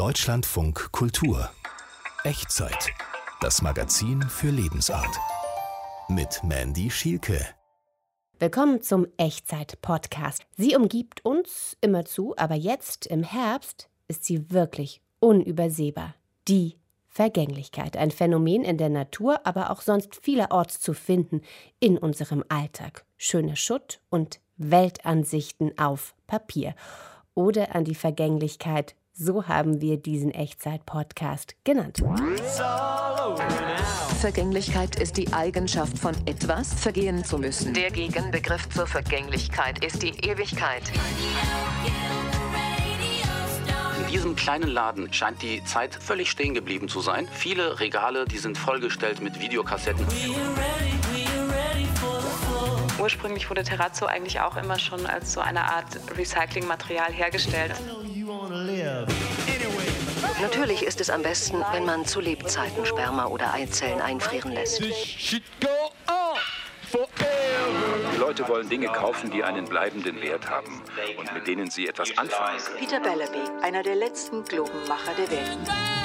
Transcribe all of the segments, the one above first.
Deutschlandfunk Kultur Echtzeit. Das Magazin für Lebensart. Mit Mandy Schielke. Willkommen zum Echtzeit-Podcast. Sie umgibt uns immerzu, aber jetzt im Herbst ist sie wirklich unübersehbar. Die Vergänglichkeit, ein Phänomen in der Natur, aber auch sonst vielerorts zu finden in unserem Alltag. Schöne Schutt und Weltansichten auf Papier. Oder an die Vergänglichkeit so haben wir diesen Echtzeit-Podcast genannt. Vergänglichkeit ist die Eigenschaft von etwas vergehen zu müssen. Der Gegenbegriff zur Vergänglichkeit ist die Ewigkeit. In diesem kleinen Laden scheint die Zeit völlig stehen geblieben zu sein. Viele Regale, die sind vollgestellt mit Videokassetten. Ursprünglich wurde Terrazzo eigentlich auch immer schon als so eine Art Recyclingmaterial hergestellt. Natürlich ist es am besten, wenn man zu Lebzeiten Sperma oder Eizellen einfrieren lässt. Die Leute wollen Dinge kaufen, die einen bleibenden Wert haben und mit denen sie etwas anfangen können. Peter Bellaby, einer der letzten Globenmacher der Welt.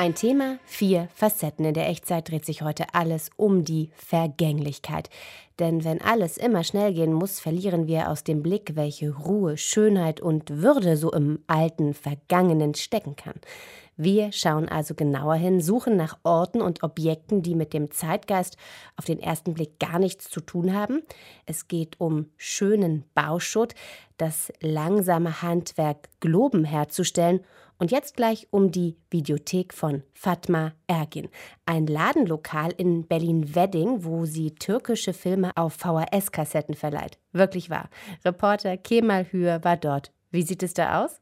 Ein Thema, vier Facetten. In der Echtzeit dreht sich heute alles um die Vergänglichkeit. Denn wenn alles immer schnell gehen muss, verlieren wir aus dem Blick, welche Ruhe, Schönheit und Würde so im alten, Vergangenen stecken kann. Wir schauen also genauer hin, suchen nach Orten und Objekten, die mit dem Zeitgeist auf den ersten Blick gar nichts zu tun haben. Es geht um schönen Bauschutt, das langsame Handwerk, Globen herzustellen und jetzt gleich um die Videothek von Fatma Ergin. Ein Ladenlokal in Berlin-Wedding, wo sie türkische Filme auf VHS-Kassetten verleiht. Wirklich wahr. Reporter Kemal Hür war dort. Wie sieht es da aus?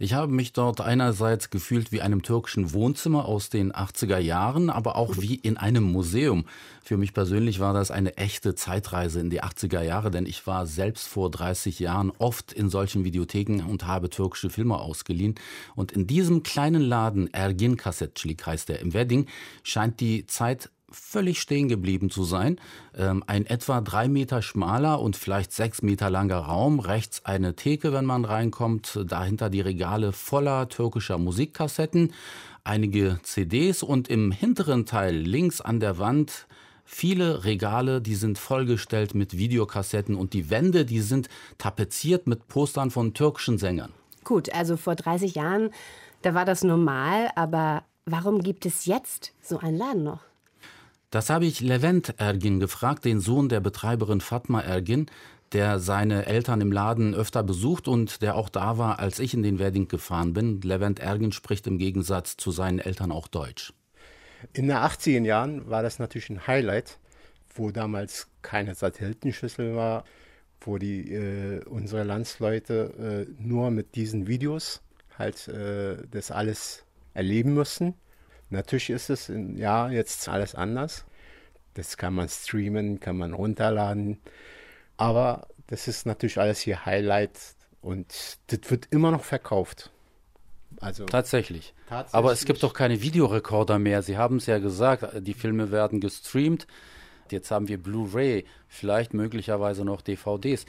Ich habe mich dort einerseits gefühlt wie einem türkischen Wohnzimmer aus den 80er Jahren, aber auch wie in einem Museum. Für mich persönlich war das eine echte Zeitreise in die 80er Jahre, denn ich war selbst vor 30 Jahren oft in solchen Videotheken und habe türkische Filme ausgeliehen. Und in diesem kleinen Laden, Ergin Kassetçilik heißt er im Wedding, scheint die Zeit völlig stehen geblieben zu sein. Ähm, ein etwa drei Meter schmaler und vielleicht sechs Meter langer Raum, rechts eine Theke, wenn man reinkommt, dahinter die Regale voller türkischer Musikkassetten, einige CDs und im hinteren Teil links an der Wand viele Regale, die sind vollgestellt mit Videokassetten und die Wände, die sind tapeziert mit Postern von türkischen Sängern. Gut, also vor 30 Jahren, da war das normal, aber warum gibt es jetzt so einen Laden noch? Das habe ich Levent Ergin gefragt, den Sohn der Betreiberin Fatma Ergin, der seine Eltern im Laden öfter besucht und der auch da war, als ich in den Wedding gefahren bin. Levent Ergin spricht im Gegensatz zu seinen Eltern auch Deutsch. In den 80er Jahren war das natürlich ein Highlight, wo damals keine Satellitenschüssel war, wo die äh, unsere Landsleute äh, nur mit diesen Videos halt äh, das alles erleben mussten. Natürlich ist es ja jetzt alles anders. Das kann man streamen, kann man runterladen. Aber das ist natürlich alles hier Highlight und das wird immer noch verkauft. Also tatsächlich. tatsächlich. Aber es gibt doch keine Videorekorder mehr. Sie haben es ja gesagt, die Filme werden gestreamt. Jetzt haben wir Blu-ray, vielleicht möglicherweise noch DVDs.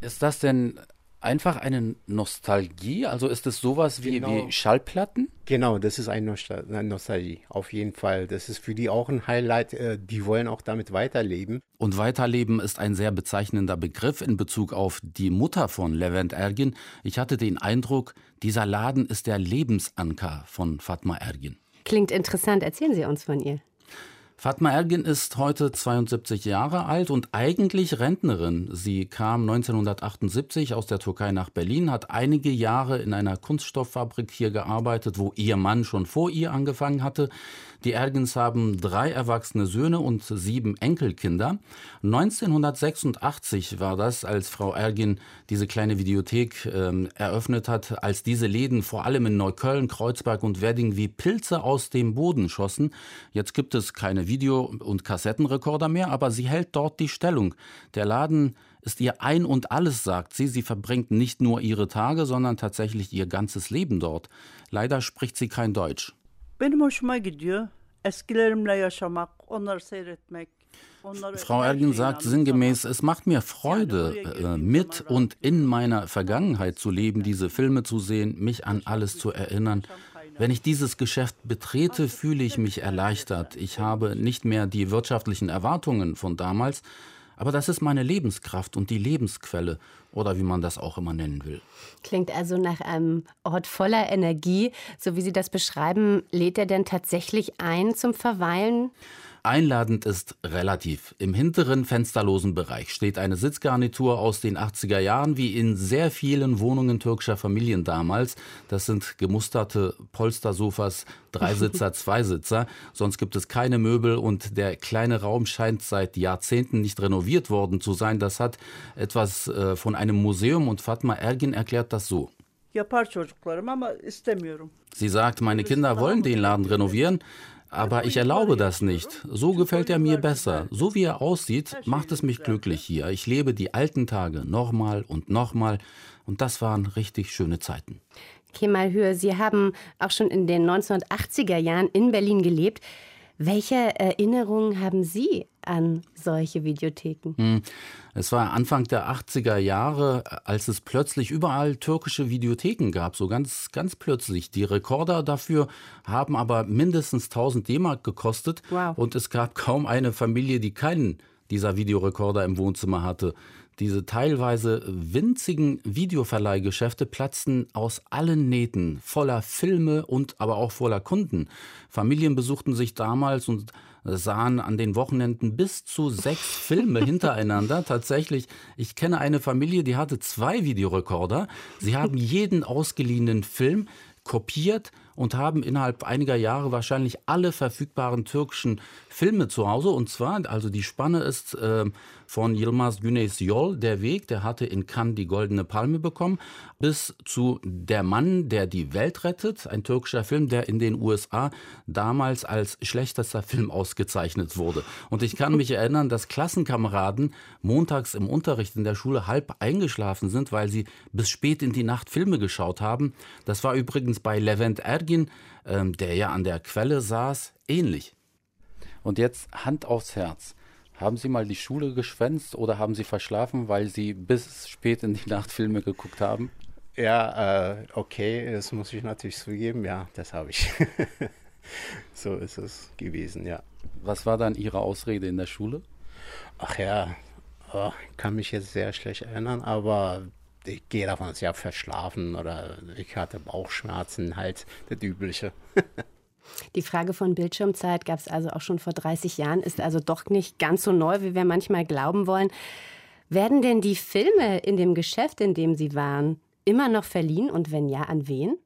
Ist das denn einfach eine Nostalgie? Also ist es sowas wie, genau. wie Schallplatten? Genau, das ist eine, Nostalgie, auf jeden Fall. Das ist für die auch ein Highlight. Äh, die wollen auch damit weiterleben. Und weiterleben ist ein sehr bezeichnender Begriff in Bezug auf die Mutter von Levent Ergin. Ich hatte den Eindruck, dieser Laden ist der Lebensanker von Fatma Ergin. Klingt interessant. Erzählen Sie uns von ihr. Fatma Ergin ist heute 72 Jahre alt und eigentlich Rentnerin. Sie kam 1978 aus der Türkei nach Berlin, hat einige Jahre in einer Kunststofffabrik hier gearbeitet, wo ihr Mann schon vor ihr angefangen hatte. Die Ergens haben drei erwachsene Söhne und sieben Enkelkinder. 1986 war das, als Frau Ergin diese kleine Videothek äh, eröffnet hat, als diese Läden vor allem in Neukölln, Kreuzberg und Wedding wie Pilze aus dem Boden schossen. Jetzt gibt es keine Video- und Kassettenrekorder mehr, aber sie hält dort die Stellung. Der Laden ist ihr ein und alles, sagt sie. Sie verbringt nicht nur ihre Tage, sondern tatsächlich ihr ganzes Leben dort. Leider spricht sie kein Deutsch. Benim hoşuma gidiyor. Eskilerimle yaşamak, onları seyretmek. Frau Ergin sagt sinngemäß, es macht mir Freude, äh, mit und in meiner Vergangenheit zu leben, diese Filme zu sehen, mich an alles zu erinnern. Wenn ich dieses Geschäft betrete, fühle ich mich erleichtert. Ich habe nicht mehr die wirtschaftlichen Erwartungen von damals, aber das ist meine Lebenskraft und die Lebensquelle oder wie man das auch immer nennen will. Klingt also nach einem Ort voller Energie. So wie Sie das beschreiben, lädt er denn tatsächlich ein zum Verweilen? Einladend ist relativ. Im hinteren fensterlosen Bereich steht eine Sitzgarnitur aus den 80er Jahren, wie in sehr vielen Wohnungen türkischer Familien damals. Das sind gemusterte Polstersofas, Dreisitzer, Zweisitzer. Sonst gibt es keine Möbel und der kleine Raum scheint seit Jahrzehnten nicht renoviert worden zu sein. Das hat etwas äh, von einem Museum und Fatma Ergin erklärt das so. Sie sagt, meine Kinder wollen den Laden renovieren, aber ich erlaube das nicht. So gefällt er mir besser. So wie er aussieht, macht es mich glücklich hier. Ich lebe die alten Tage nochmal und nochmal. Und das waren richtig schöne Zeiten. Kemal Hür, Sie haben auch schon in den 1980er Jahren in Berlin gelebt. Welche Erinnerungen haben Sie an solche Videotheken? Hm. Es war Anfang der 80er Jahre, als es plötzlich überall türkische Videotheken gab, so ganz, ganz plötzlich. Die Rekorder dafür haben aber mindestens 1000 D-Mark gekostet wow. und es gab kaum eine Familie, die keinen dieser Videorekorder im Wohnzimmer hatte. Diese teilweise winzigen Videoverleihgeschäfte platzten aus allen Nähten, voller Filme und aber auch voller Kunden. Familien besuchten sich damals und sahen an den Wochenenden bis zu sechs Filme hintereinander. Tatsächlich, ich kenne eine Familie, die hatte zwei Videorekorder. Sie haben jeden ausgeliehenen Film kopiert und haben innerhalb einiger Jahre wahrscheinlich alle verfügbaren türkischen Filme zu Hause. Und zwar, also die Spanne ist äh, von Yilmaz Güneş Yol, Der Weg, der hatte in Cannes die Goldene Palme bekommen, bis zu Der Mann, der die Welt rettet, ein türkischer Film, der in den USA damals als schlechtester Film ausgezeichnet wurde. Und ich kann mich erinnern, dass Klassenkameraden montags im Unterricht in der Schule halb eingeschlafen sind, weil sie bis spät in die Nacht Filme geschaut haben. Das war übrigens bei Levent Ergin, äh, der ja an der Quelle saß, ähnlich. Und jetzt Hand aufs Herz. Haben Sie mal die Schule geschwänzt oder haben Sie verschlafen, weil Sie bis spät in die Nacht Filme geguckt haben? Ja, äh, okay, das muss ich natürlich zugeben. Ja, das habe ich. so ist es gewesen, ja. Was war dann Ihre Ausrede in der Schule? Ach ja, oh, kann mich jetzt sehr schlecht erinnern, aber ich gehe davon aus, ich habe verschlafen oder ich hatte Bauchschmerzen, halt das Übliche. Die Frage von Bildschirmzeit gab es also auch schon vor 30 Jahren, ist also doch nicht ganz so neu, wie wir manchmal glauben wollen. Werden denn die Filme in dem Geschäft, in dem Sie waren, immer noch verliehen und wenn ja, an wen?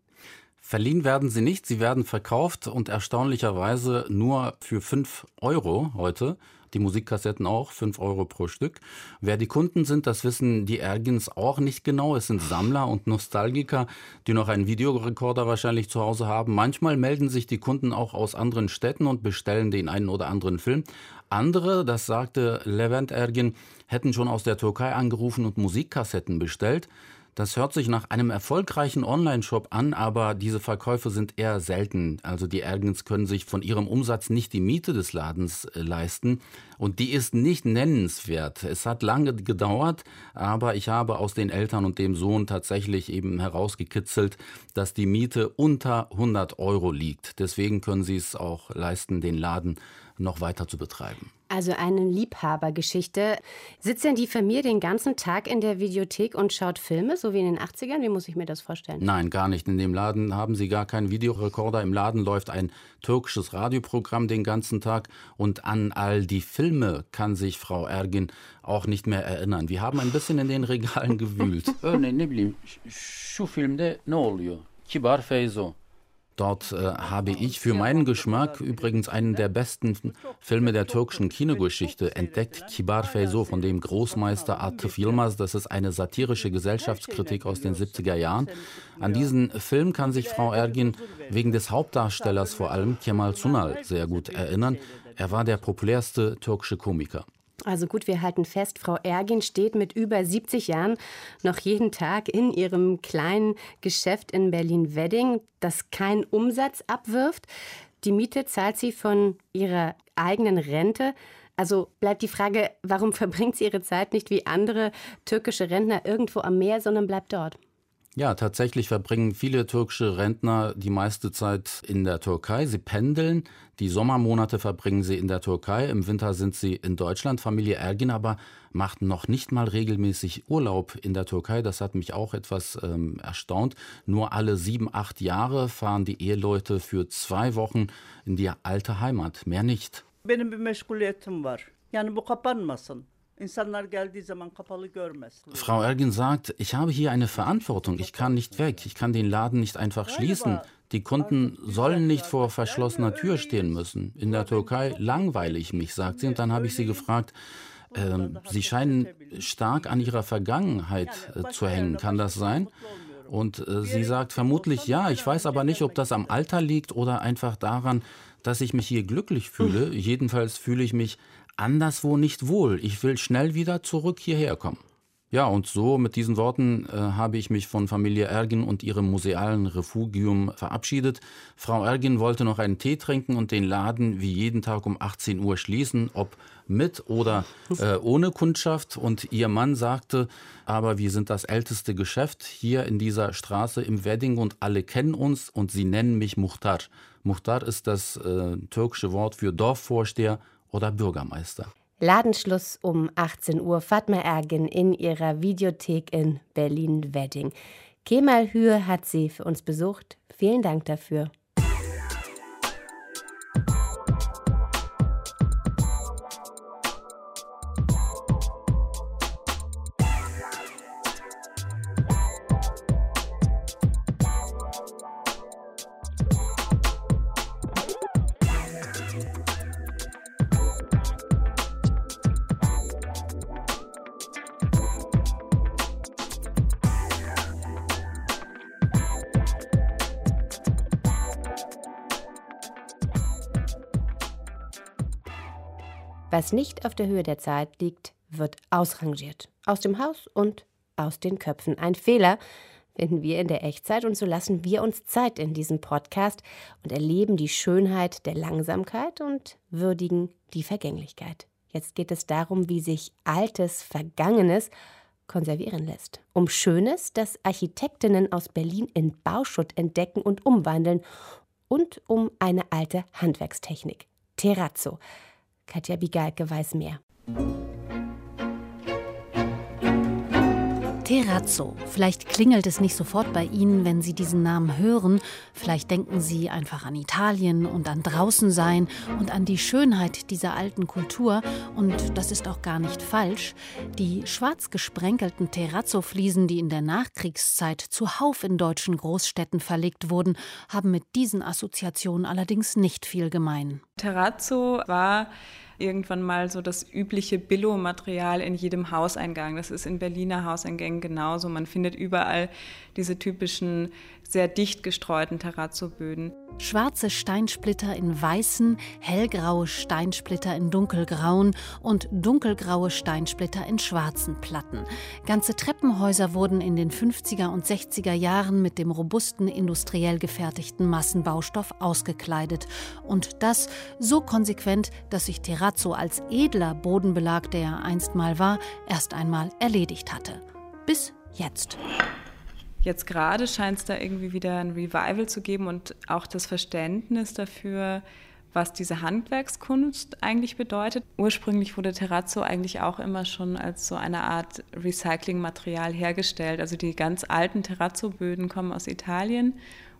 Verliehen werden sie nicht, sie werden verkauft und erstaunlicherweise nur für 5 Euro heute die Musikkassetten auch, 5 Euro pro Stück. Wer die Kunden sind, das wissen die Ergins auch nicht genau. Es sind Sammler und Nostalgiker, die noch einen Videorekorder wahrscheinlich zu Hause haben. Manchmal melden sich die Kunden auch aus anderen Städten und bestellen den einen oder anderen Film. Andere, das sagte Levent Ergin, hätten schon aus der Türkei angerufen und Musikkassetten bestellt. Das hört sich nach einem erfolgreichen Online-Shop an, aber diese Verkäufe sind eher selten. Also die Ergens können sich von ihrem Umsatz nicht die Miete des Ladens äh, leisten und die ist nicht nennenswert. Es hat lange gedauert, aber ich habe aus den Eltern und dem Sohn tatsächlich eben herausgekitzelt, dass die Miete unter 100 Euro liegt. Deswegen können sie es auch leisten, den Laden noch weiter zu betreiben. Also eine Liebhabergeschichte. Sitzt denn die Familie den ganzen Tag in der Videothek und schaut Filme, so wie in den 80ern? Wie muss ich mir das vorstellen? Nein, gar nicht. In dem Laden haben sie gar keinen Videorekorder. Im Laden läuft ein türkisches Radioprogramm den ganzen Tag. Und an all die Filme kann sich Frau Ergin auch nicht mehr erinnern. Wir haben ein bisschen in den Regalen gewühlt. Örneğin ne bileyim şu filmde ne oluyor? Kibar Feyzo. Dort äh, habe ich für meinen Geschmack übrigens einen der besten Filme der türkischen Kinogeschichte entdeckt, Kibar Feyzo von dem Großmeister Atif Yilmaz. Das ist eine satirische Gesellschaftskritik aus den 70er Jahren. An diesen Film kann sich Frau Ergin wegen des Hauptdarstellers vor allem Kemal Sunal sehr gut erinnern. Er war der populärste türkische Komiker. Also gut, wir halten fest, Frau Ergin steht mit über 70 Jahren noch jeden Tag in ihrem kleinen Geschäft in Berlin-Wedding, das keinen Umsatz abwirft. Die Miete zahlt sie von ihrer eigenen Rente. Also bleibt die Frage, warum verbringt sie ihre Zeit nicht wie andere türkische Rentner irgendwo am Meer, sondern bleibt dort? Ja, tatsächlich verbringen viele türkische Rentner die meiste Zeit in der Türkei. Sie pendeln. Die Sommermonate verbringen sie in der Türkei. Im Winter sind sie in Deutschland. Familie Ergin aber macht noch nicht mal regelmäßig Urlaub in der Türkei. Das hat mich auch etwas ähm, erstaunt. Nur alle sieben, acht Jahre fahren die Eheleute für zwei Wochen in die alte Heimat. Mehr nicht. Benim bir meşguliyetim var. Yani bu kapanmasın. Frau Ergin sagt, ich habe hier eine Verantwortung, ich kann nicht weg, ich kann den Laden nicht einfach schließen. Die Kunden sollen nicht vor verschlossener Tür stehen müssen. In der Türkei langweile ich mich, sagt sie. Und dann habe ich sie gefragt, äh, Sie scheinen stark an Ihrer Vergangenheit äh, zu hängen, kann das sein? Und äh, sie sagt vermutlich ja, ich weiß aber nicht, ob das am Alter liegt oder einfach daran, dass ich mich hier glücklich fühle. Jedenfalls fühle ich mich anderswo nicht wohl. Ich will schnell wieder zurück hierher kommen. Ja, und so mit diesen Worten äh, habe ich mich von Familie Ergin und ihrem musealen Refugium verabschiedet. Frau Ergin wollte noch einen Tee trinken und den Laden wie jeden Tag um 18 Uhr schließen, ob mit oder äh, ohne Kundschaft. Und ihr Mann sagte, aber wir sind das älteste Geschäft hier in dieser Straße im Wedding und alle kennen uns und sie nennen mich Muhtar. Muhtar ist das äh, türkische Wort für Dorfvorsteher oder Bürgermeister. Ladenschluss um 18 Uhr Fatma Ergin in ihrer Videothek in Berlin-Wedding. Kemal Hür hat sie für uns besucht. Vielen Dank dafür. Nicht auf der Höhe der Zeit liegt, wird ausrangiert. Aus dem Haus und aus den Köpfen. Ein Fehler finden wir in der Echtzeit und so lassen wir uns Zeit in diesem Podcast und erleben die Schönheit der Langsamkeit und würdigen die Vergänglichkeit. Jetzt geht es darum, wie sich altes, Vergangenes konservieren lässt. Um Schönes, das Architektinnen aus Berlin in Bauschutt entdecken und umwandeln und um eine alte Handwerkstechnik. Terrazzo. Katja Bigalke weiß mehr. Terrazzo. Vielleicht klingelt es nicht sofort bei Ihnen, wenn Sie diesen Namen hören. Vielleicht denken Sie einfach an Italien und an Draußensein und an die Schönheit dieser alten Kultur. Und das ist auch gar nicht falsch. Die schwarz gesprenkelten Terrazzo-Fliesen, die in der Nachkriegszeit zuhauf in deutschen Großstädten verlegt wurden, haben mit diesen Assoziationen allerdings nicht viel gemein. Terrazzo war irgendwann mal so das übliche Billo-Material in jedem Hauseingang. Das ist in Berliner Hauseingängen genauso. Man findet überall diese typischen sehr dicht gestreuten Terrazzo-Böden. Schwarze Steinsplitter in weißen, hellgraue Steinsplitter in dunkelgrauen und dunkelgraue Steinsplitter in schwarzen Platten. Ganze Treppenhäuser wurden in den 50er und 60er Jahren mit dem robusten industriell gefertigten Massenbaustoff ausgekleidet. Und das so konsequent, dass sich Terrazzo als edler Bodenbelag, der er einst mal war, erst einmal erledigt hatte. Bis jetzt. Jetzt gerade scheint es da irgendwie wieder ein Revival zu geben und auch das Verständnis dafür, was diese Handwerkskunst eigentlich bedeutet. Ursprünglich wurde Terrazzo eigentlich auch immer schon als so eine Art Recyclingmaterial hergestellt. Also die ganz alten Terrazzo-Böden kommen aus Italien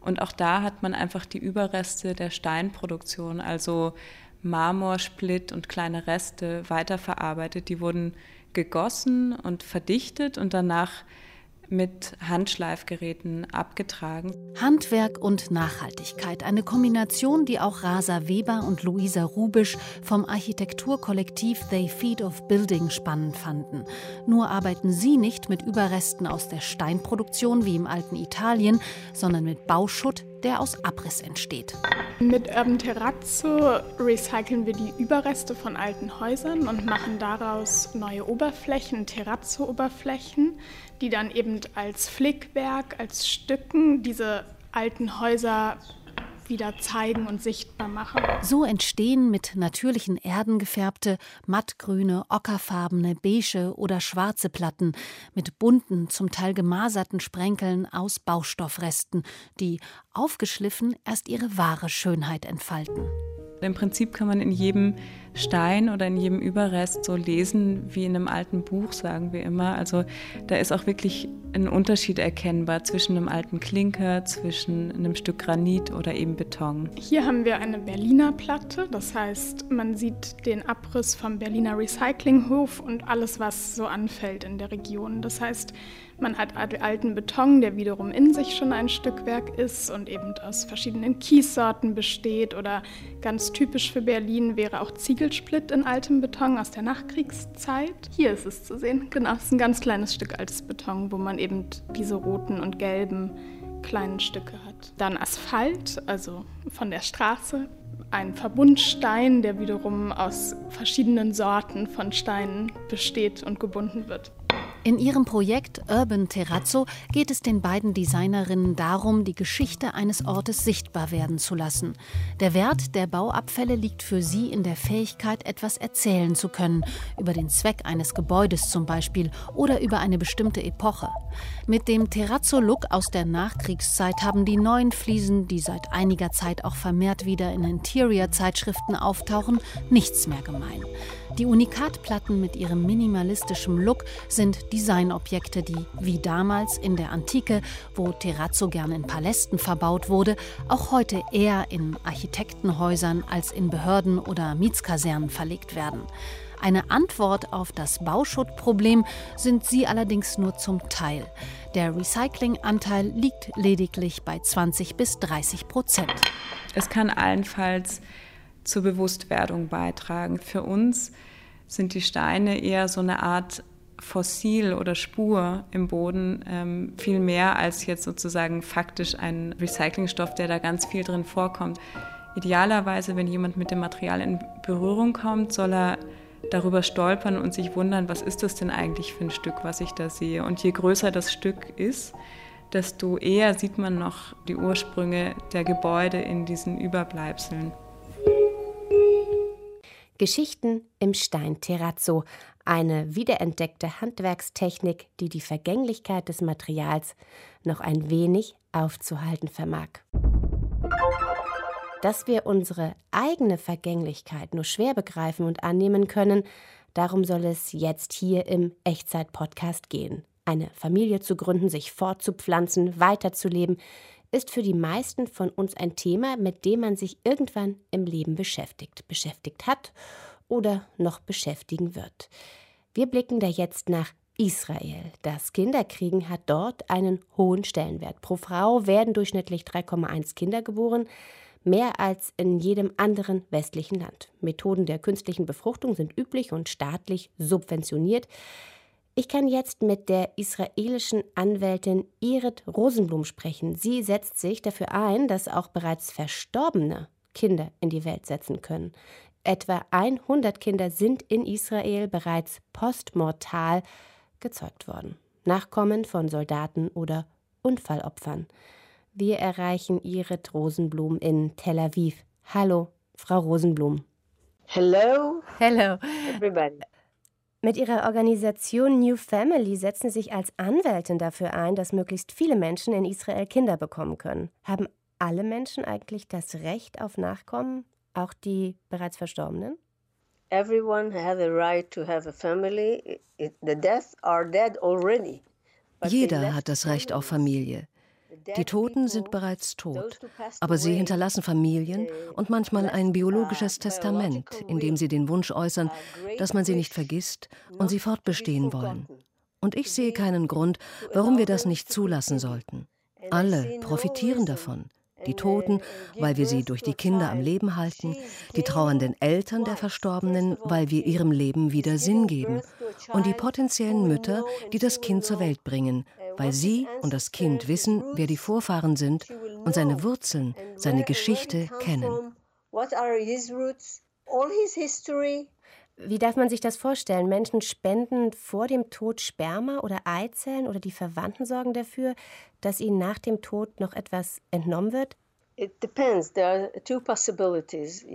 und auch da hat man einfach die Überreste der Steinproduktion, also Marmorsplitt und kleine Reste weiterverarbeitet. Die wurden gegossen und verdichtet und danach mit Handschleifgeräten abgetragen. Handwerk und Nachhaltigkeit, eine Kombination, die auch Rasa Weber und Luisa Rubisch vom Architekturkollektiv They Feed of Building spannend fanden. Nur arbeiten sie nicht mit Überresten aus der Steinproduktion wie im alten Italien, sondern mit Bauschutt, der aus Abriss entsteht. Mit Urban Terrazzo recyceln wir die Überreste von alten Häusern und machen daraus neue Oberflächen, Terrazzo-Oberflächen, die dann eben als Flickwerk, als Stücken diese alten Häuser wieder zeigen und sichtbar machen. So entstehen mit natürlichen Erden gefärbte, mattgrüne, ockerfarbene, beige oder schwarze Platten mit bunten, zum Teil gemaserten Sprenkeln aus Baustoffresten, die, aufgeschliffen, erst ihre wahre Schönheit entfalten. Im Prinzip kann man in jedem Stein oder in jedem Überrest so lesen wie in einem alten Buch, sagen wir immer. Also da ist auch wirklich ein Unterschied erkennbar zwischen einem alten Klinker, zwischen einem Stück Granit oder eben Beton. Hier haben wir eine Berliner Platte, das heißt, man sieht den Abriss vom Berliner Recyclinghof und alles, was so anfällt in der Region. Das heißt, man hat alten Beton, der wiederum in sich schon ein Stückwerk ist und eben aus verschiedenen Kiessorten besteht. Oder ganz typisch für Berlin wäre auch Ziegelsplitt in altem Beton aus der Nachkriegszeit. Hier ist es zu sehen. Genau, es ist ein ganz kleines Stück altes Beton, wo man eben diese roten und gelben kleinen Stücke hat. Dann Asphalt, also von der Straße. Ein Verbundstein, der wiederum aus verschiedenen Sorten von Steinen besteht und gebunden wird. In ihrem Projekt Urban Terrazzo geht es den beiden Designerinnen darum, die Geschichte eines Ortes sichtbar werden zu lassen. Der Wert der Bauabfälle liegt für sie in der Fähigkeit, etwas erzählen zu können, über den Zweck eines Gebäudes zum Beispiel oder über eine bestimmte Epoche. Mit dem Terrazzo-Look aus der Nachkriegszeit haben die neuen Fliesen, die seit einiger Zeit auch vermehrt wieder in Interior-Zeitschriften auftauchen, nichts mehr gemein. Die Unikatplatten mit ihrem minimalistischen Look sind Designobjekte, die, wie damals in der Antike, wo Terrazzo gern in Palästen verbaut wurde, auch heute eher in Architektenhäusern als in Behörden oder Mietskasernen verlegt werden. Eine Antwort auf das Bauschuttproblem sind sie allerdings nur zum Teil. Der Recyclinganteil liegt lediglich bei 20 bis 30 Prozent. Es kann allenfalls zur Bewusstwerdung beitragen. Für uns sind die Steine eher so eine Art Fossil oder Spur im Boden, ähm, viel mehr als jetzt sozusagen faktisch ein Recyclingstoff, der da ganz viel drin vorkommt. Idealerweise, wenn jemand mit dem Material in Berührung kommt, soll er darüber stolpern und sich wundern, was ist das denn eigentlich für ein Stück, was ich da sehe. Und je größer das Stück ist, desto eher sieht man noch die Ursprünge der Gebäude in diesen Überbleibseln. Geschichten im Stein Terrazzo, eine wiederentdeckte Handwerkstechnik, die die Vergänglichkeit des Materials noch ein wenig aufzuhalten vermag. Dass wir unsere eigene Vergänglichkeit nur schwer begreifen und annehmen können, darum soll es jetzt hier im Echtzeit-Podcast gehen. Eine Familie zu gründen, sich fortzupflanzen, weiterzuleben, ist für die meisten von uns ein Thema, mit dem man sich irgendwann im Leben beschäftigt, beschäftigt hat oder noch beschäftigen wird. Wir blicken da jetzt nach Israel. Das Kinderkriegen hat dort einen hohen Stellenwert. Pro Frau werden durchschnittlich 3,1 Kinder geboren, mehr als in jedem anderen westlichen Land. Methoden der künstlichen Befruchtung sind üblich und staatlich subventioniert. Ich kann jetzt mit der israelischen Anwältin Irit Rosenblum sprechen. Sie setzt sich dafür ein, dass auch bereits Verstorbene Kinder in die Welt setzen können. Etwa 100 Kinder sind in Israel bereits postmortal gezeugt worden. Nachkommen von Soldaten oder Unfallopfern. Wir erreichen Irit Rosenblum in Tel Aviv. Hallo, Frau Rosenblum. Hello. Hello. Everybody. Mit ihrer Organisation New Family setzen Sie sich als Anwältin dafür ein, dass möglichst viele Menschen in Israel Kinder bekommen können. Haben alle Menschen eigentlich das Recht auf Nachkommen, auch die bereits Verstorbenen? Everyone has a right to have a family. The deaths are dead already. Jeder hat das Recht auf Familie. Die Toten sind bereits tot, aber sie hinterlassen Familien und manchmal ein biologisches Testament, in dem sie den Wunsch äußern, dass man sie nicht vergisst und sie fortbestehen wollen. Und ich sehe keinen Grund, warum wir das nicht zulassen sollten. Alle profitieren davon. Die Toten, weil wir sie durch die Kinder am Leben halten, die trauernden Eltern der Verstorbenen, weil wir ihrem Leben wieder Sinn geben, und die potenziellen Mütter, die das Kind zur Welt bringen, weil sie und das Kind wissen, wer die Vorfahren sind und seine Wurzeln, seine Geschichte kennen. Wie darf man sich das vorstellen? Menschen spenden vor dem Tod Sperma oder Eizellen oder die Verwandten sorgen dafür, dass ihnen nach dem Tod noch etwas entnommen wird?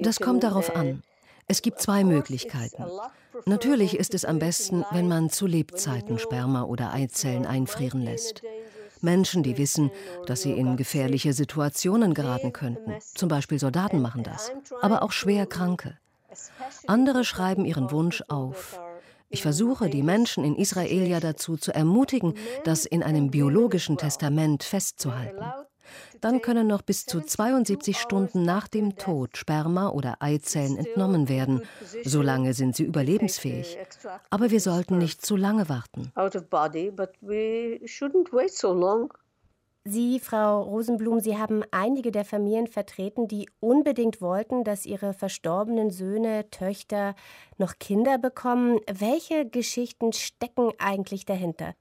Das kommt darauf an. Es gibt zwei Möglichkeiten. Natürlich ist es am besten, wenn man zu Lebzeiten Sperma oder Eizellen einfrieren lässt. Menschen, die wissen, dass sie in gefährliche Situationen geraten könnten. Zum Beispiel Soldaten machen das, aber auch schwer Kranke. Andere schreiben ihren Wunsch auf. Ich versuche, die Menschen in Israel ja dazu zu ermutigen, das in einem biologischen Testament festzuhalten. Dann können noch bis zu 72 Stunden nach dem Tod Sperma oder Eizellen entnommen werden. Solange sind sie überlebensfähig. Aber wir sollten nicht zu lange warten. Sie, Frau Rosenblum, Sie haben einige der Familien vertreten, die unbedingt wollten, dass ihre verstorbenen Söhne, Töchter noch Kinder bekommen. Welche Geschichten stecken eigentlich dahinter?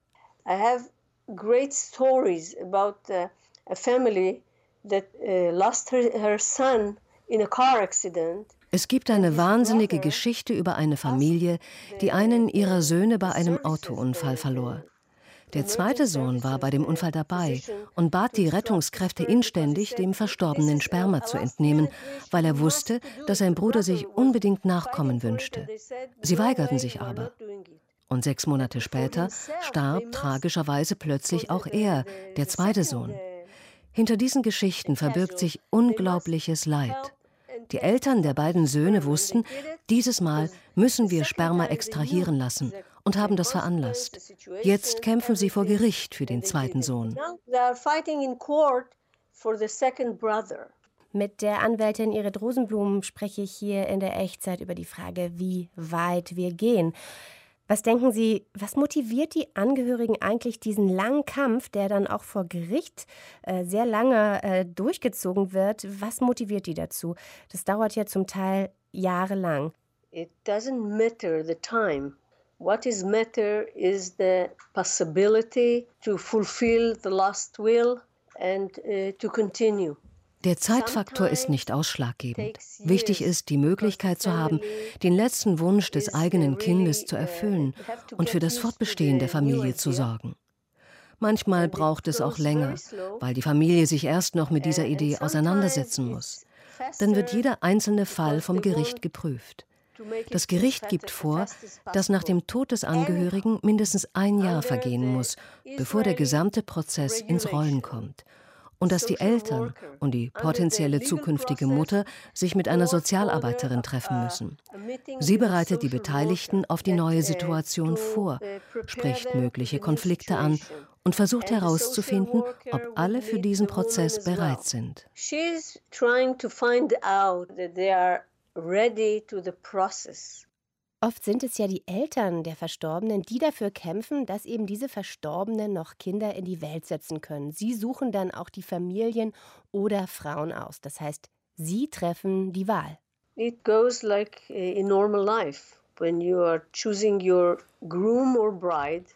I have great stories about uh, a family that uh, lost her, her son in a car accident. Es gibt eine wahnsinnige Geschichte über eine Familie, die einen ihrer Söhne bei einem Autounfall verlor. Der zweite Sohn war bei dem Unfall dabei und bat die Rettungskräfte inständig, dem verstorbenen Sperma zu entnehmen, weil er wusste, dass sein Bruder sich unbedingt Nachkommen wünschte. Sie weigerten sich aber. Und sechs Monate später starb tragischerweise plötzlich auch er, der zweite Sohn. Hinter diesen Geschichten verbirgt sich unglaubliches Leid. Die Eltern der beiden Söhne wussten, dieses Mal müssen wir Sperma extrahieren lassen und haben das veranlasst. Jetzt kämpfen sie vor Gericht für den zweiten Sohn. Mit der Anwältin Irit Rosenblum spreche ich hier in der Echtzeit über die Frage, wie weit wir gehen. Was denken Sie, was motiviert die Angehörigen eigentlich diesen langen Kampf, der dann auch vor Gericht äh, sehr lange äh, durchgezogen wird? Was motiviert die dazu? Das dauert ja zum Teil jahrelang. It doesn't matter the time. What is matter is the possibility to fulfill the last will and uh, to continue. Der Zeitfaktor ist nicht ausschlaggebend. Wichtig ist, die Möglichkeit zu haben, den letzten Wunsch des eigenen Kindes zu erfüllen und für das Fortbestehen der Familie zu sorgen. Manchmal braucht es auch länger, weil die Familie sich erst noch mit dieser Idee auseinandersetzen muss. Dann wird jeder einzelne Fall vom Gericht geprüft. Das Gericht gibt vor, dass nach dem Tod des Angehörigen mindestens ein Jahr vergehen muss, bevor der gesamte Prozess ins Rollen kommt und dass die Eltern und die potenzielle zukünftige Mutter sich mit einer Sozialarbeiterin treffen müssen. Sie bereitet die Beteiligten auf die neue Situation vor, spricht mögliche Konflikte an und versucht herauszufinden, ob alle für diesen Prozess bereit sind. ready to the process. Oft sind es ja die Eltern der Verstorbenen, die dafür kämpfen, dass eben diese Verstorbenen noch Kinder in die Welt setzen können. Sie suchen dann auch die Familien oder Frauen aus. Das heißt, sie treffen die Wahl. It goes like in normal life.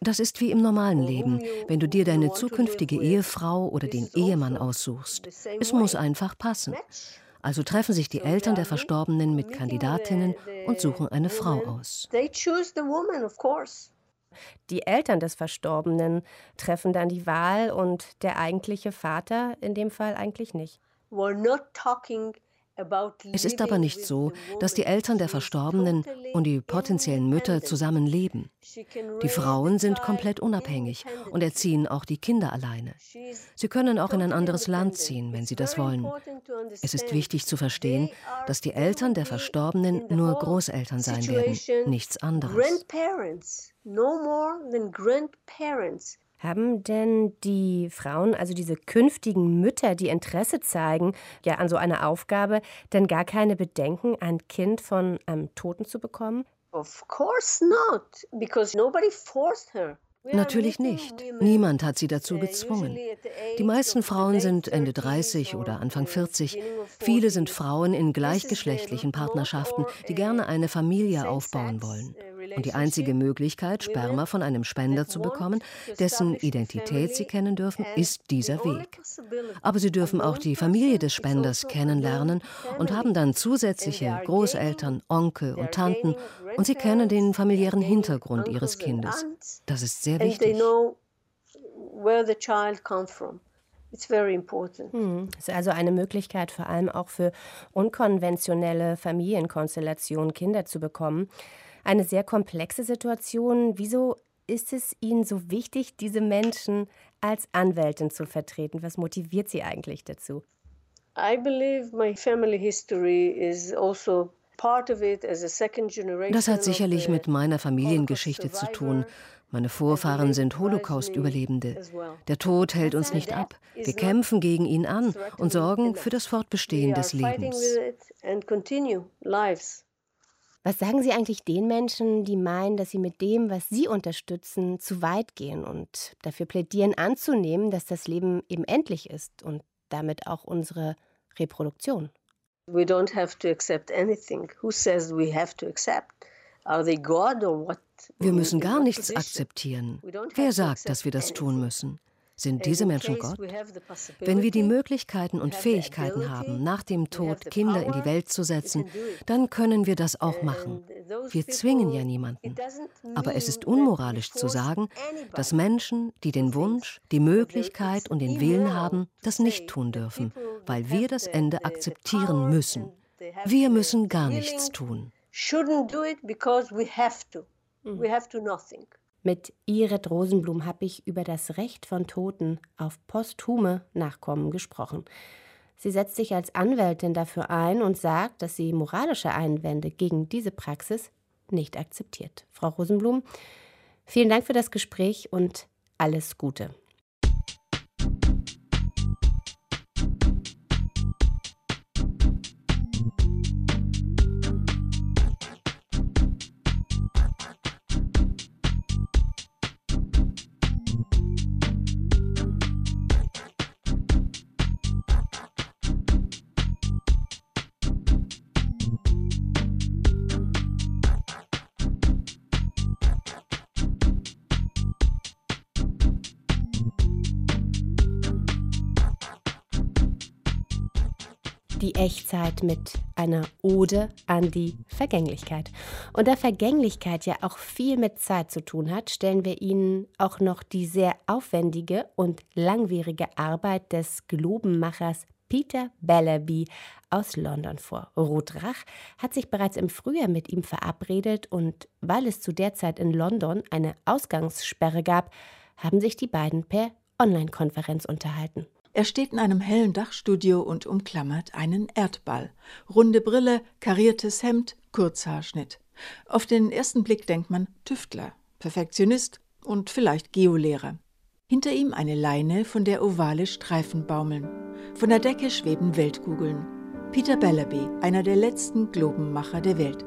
Das ist wie im normalen Leben, wenn du dir deine zukünftige Ehefrau oder den Ehemann aussuchst. Es muss einfach passen. Also treffen sich die Eltern der Verstorbenen mit Kandidatinnen und suchen eine Frau aus. Die Eltern des Verstorbenen treffen dann die Wahl und der eigentliche Vater in dem Fall eigentlich nicht. We're not talking es ist aber nicht so, dass die Eltern der Verstorbenen und die potenziellen Mütter zusammen leben. Die Frauen sind komplett unabhängig und erziehen auch die Kinder alleine. Sie können auch in ein anderes Land ziehen, wenn sie das wollen. Es ist wichtig zu verstehen, dass die Eltern der Verstorbenen nur Großeltern sein werden, nichts anderes. Haben denn die Frauen, also diese künftigen Mütter, die Interesse zeigen, ja an so einer Aufgabe, denn gar keine Bedenken, ein Kind von einem Toten zu bekommen? Of course not, because nobody forced her. Natürlich nicht. Niemand hat sie dazu gezwungen. Die meisten Frauen sind Ende 30 oder Anfang 40. Viele sind Frauen in gleichgeschlechtlichen Partnerschaften, die gerne eine Familie aufbauen wollen. Und die einzige Möglichkeit, Sperma von einem Spender zu bekommen, dessen Identität sie kennen dürfen, ist dieser Weg. Aber sie dürfen auch die Familie des Spenders kennenlernen und haben dann zusätzliche Großeltern, Onkel und Tanten und sie kennen den familiären Hintergrund ihres Kindes. Das ist sehr wichtig. Hm. Ist also eine Möglichkeit, vor allem auch für unkonventionelle Familienkonstellationen Kinder zu bekommen. Eine sehr komplexe Situation. Wieso ist es Ihnen so wichtig, diese Menschen als Anwältin zu vertreten? Was motiviert Sie eigentlich dazu? I believe my family history is also das hat sicherlich mit meiner Familiengeschichte zu tun. Meine Vorfahren sind Holocaust-Überlebende. Der Tod hält uns nicht ab. Wir kämpfen gegen ihn an und sorgen für das Fortbestehen des Lebens. Was sagen Sie eigentlich den Menschen, die meinen, dass sie mit dem, was Sie unterstützen, zu weit gehen und dafür plädieren anzunehmen, dass das Leben eben endlich ist und damit auch unsere Reproduktion? We don't have to accept anything. Who says we have to accept? Are they God or what? Wir müssen gar nichts akzeptieren. Wer sagt, dass wir das tun müssen? Sind diese Menschen Gott? Wenn wir die Möglichkeiten und Fähigkeiten haben, nach dem Tod Kinder in die Welt zu setzen, dann können wir das auch machen. Wir zwingen ja niemanden. Aber es ist unmoralisch zu sagen, dass Menschen, die den Wunsch, die Möglichkeit und den Willen haben, das nicht tun dürfen, weil wir das Ende akzeptieren müssen. Wir müssen gar nichts tun. Shouldn't do it because we have to. We have to nothing. Mit Iret Rosenblum habe ich über das Recht von Toten auf posthume Nachkommen gesprochen. Sie setzt sich als Anwältin dafür ein und sagt, dass sie moralische Einwände gegen diese Praxis nicht akzeptiert. Frau Rosenblum, vielen Dank für das Gespräch und alles Gute. Echtzeit mit einer Ode an die Vergänglichkeit. Und da Vergänglichkeit ja auch viel mit Zeit zu tun hat, stellen wir Ihnen auch noch die sehr aufwendige und langwierige Arbeit des Globenmachers Peter Bellaby aus London vor. Ruth Rach hat sich bereits im Frühjahr mit ihm verabredet und weil es zu der Zeit in London eine Ausgangssperre gab, haben sich die beiden per Online-Konferenz unterhalten. Er steht in einem hellen Dachstudio und umklammert einen Erdball. Runde Brille, kariertes Hemd, Kurzhaarschnitt. Auf den ersten Blick denkt man Tüftler, Perfektionist und vielleicht Geolehrer. Hinter ihm eine Leine, von der ovale Streifen baumeln. Von der Decke schweben Weltkugeln. Peter Bellaby, einer der letzten Globenmacher der Welt.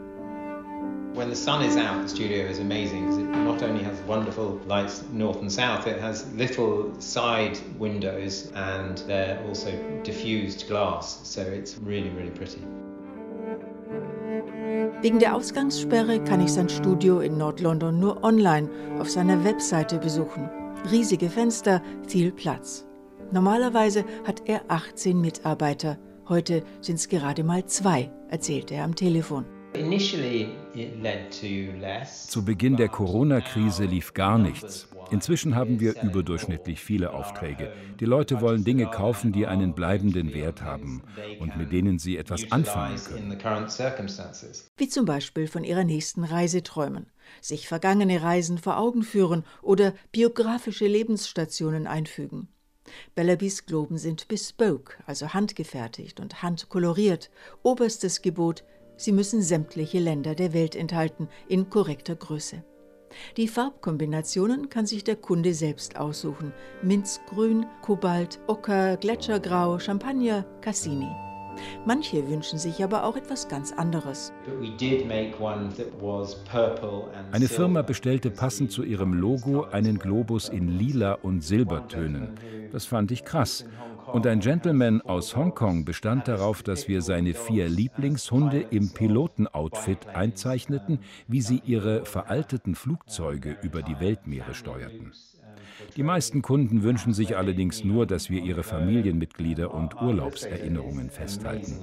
When the sun is out, the studio is amazing because it not only has wonderful lights north and south, it has little side windows and they're also diffused glass, so it's really, really pretty. Wegen der Ausgangssperre kann ich sein Studio in Nord-London nur online auf seiner Webseite besuchen. Riesige Fenster, viel Platz. Normalerweise hat er 18 Mitarbeiter. Heute sind es gerade mal zwei, erzählt er am Telefon. Zu Beginn der Corona-Krise lief gar nichts. Inzwischen haben wir überdurchschnittlich viele Aufträge. Die Leute wollen Dinge kaufen, die einen bleibenden Wert haben und mit denen sie etwas anfangen können. Wie zum Beispiel von ihrer nächsten Reise träumen, sich vergangene Reisen vor Augen führen oder biografische Lebensstationen einfügen. Bellabys Globen sind bespoke, also handgefertigt und handkoloriert. Oberstes Gebot Sie müssen sämtliche Länder der Welt enthalten, in korrekter Größe. Die Farbkombinationen kann sich der Kunde selbst aussuchen. Minzgrün, Kobalt, Ocker, Gletschergrau, Champagner, Cassini. Manche wünschen sich aber auch etwas ganz anderes. Eine Firma bestellte passend zu ihrem Logo einen Globus in lila und Silbertönen. Das fand ich krass. Und ein Gentleman aus Hongkong bestand darauf, dass wir seine vier Lieblingshunde im Pilotenoutfit einzeichneten, wie sie ihre veralteten Flugzeuge über die Weltmeere steuerten. Die meisten Kunden wünschen sich allerdings nur, dass wir ihre Familienmitglieder und Urlaubserinnerungen festhalten.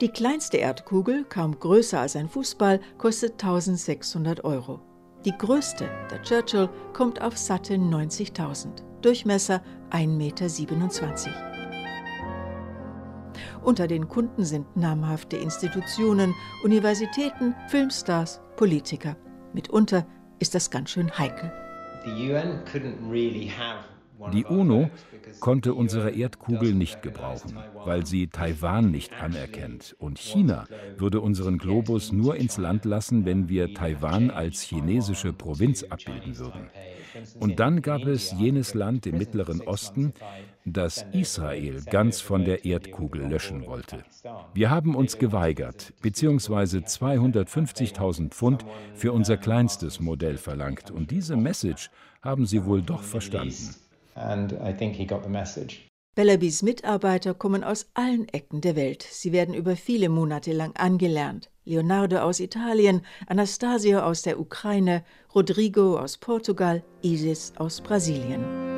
Die kleinste Erdkugel, kaum größer als ein Fußball, kostet 1600 Euro. Die größte, der Churchill, kommt auf satte 90.000. Durchmesser 1,27 Meter. Unter den Kunden sind namhafte Institutionen, Universitäten, Filmstars, Politiker. Mitunter ist das ganz schön heikel. Die UNO konnte unsere Erdkugel nicht gebrauchen, weil sie Taiwan nicht anerkennt. Und China würde unseren Globus nur ins Land lassen, wenn wir Taiwan als chinesische Provinz abbilden würden. Und dann gab es jenes Land im Mittleren Osten, das Israel ganz von der Erdkugel löschen wollte. Wir haben uns geweigert, beziehungsweise 250.000 Pfund für unser kleinstes Modell verlangt. Und diese Message haben sie wohl doch verstanden. Bellabys Mitarbeiter kommen aus allen Ecken der Welt. Sie werden über viele Monate lang angelernt. Leonardo aus Italien, Anastasio aus der Ukraine, Rodrigo aus Portugal, Isis aus Brasilien.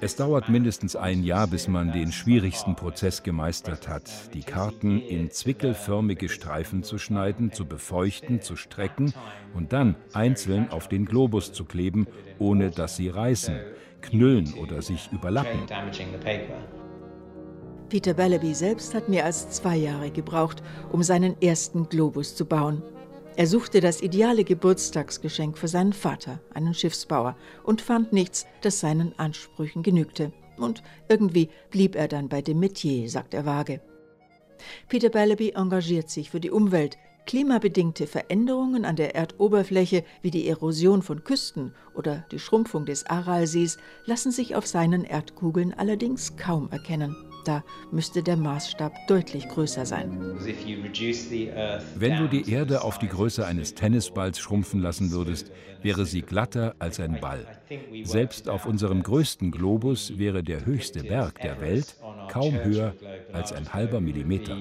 Es dauert mindestens ein Jahr, bis man den schwierigsten Prozess gemeistert hat, die Karten in zwickelförmige Streifen zu schneiden, zu befeuchten, zu strecken und dann einzeln auf den Globus zu kleben, ohne dass sie reißen, knüllen oder sich überlappen. Peter Bellaby selbst hat mehr als zwei Jahre gebraucht, um seinen ersten Globus zu bauen. Er suchte das ideale Geburtstagsgeschenk für seinen Vater, einen Schiffsbauer, und fand nichts, das seinen Ansprüchen genügte. Und irgendwie blieb er dann bei dem Metier, sagt er vage. Peter Bellaby engagiert sich für die Umwelt. Klimabedingte Veränderungen an der Erdoberfläche wie die Erosion von Küsten oder die Schrumpfung des Aralsees lassen sich auf seinen Erdkugeln allerdings kaum erkennen. Da müsste der Maßstab deutlich größer sein. Wenn du die Erde auf die Größe eines Tennisballs schrumpfen lassen würdest, wäre sie glatter als ein Ball. Selbst auf unserem größten Globus wäre der höchste Berg der Welt kaum höher als ein halber Millimeter.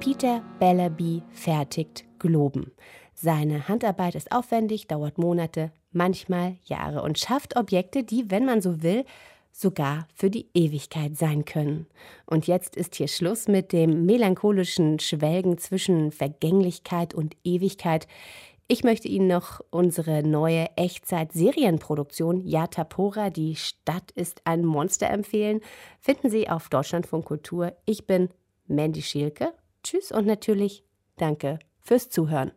Peter Bellaby fertigt Globen. Seine Handarbeit ist aufwendig, dauert Monate, manchmal Jahre und schafft Objekte, die, wenn man so will, sogar für die Ewigkeit sein können. Und jetzt ist hier Schluss mit dem melancholischen Schwelgen zwischen Vergänglichkeit und Ewigkeit. Ich möchte Ihnen noch unsere neue Echtzeit-Serienproduktion Yatapora, die Stadt ist ein Monster empfehlen. Finden Sie auf Deutschlandfunk Kultur. Ich bin Mandy Schielke. Tschüss und natürlich danke fürs Zuhören.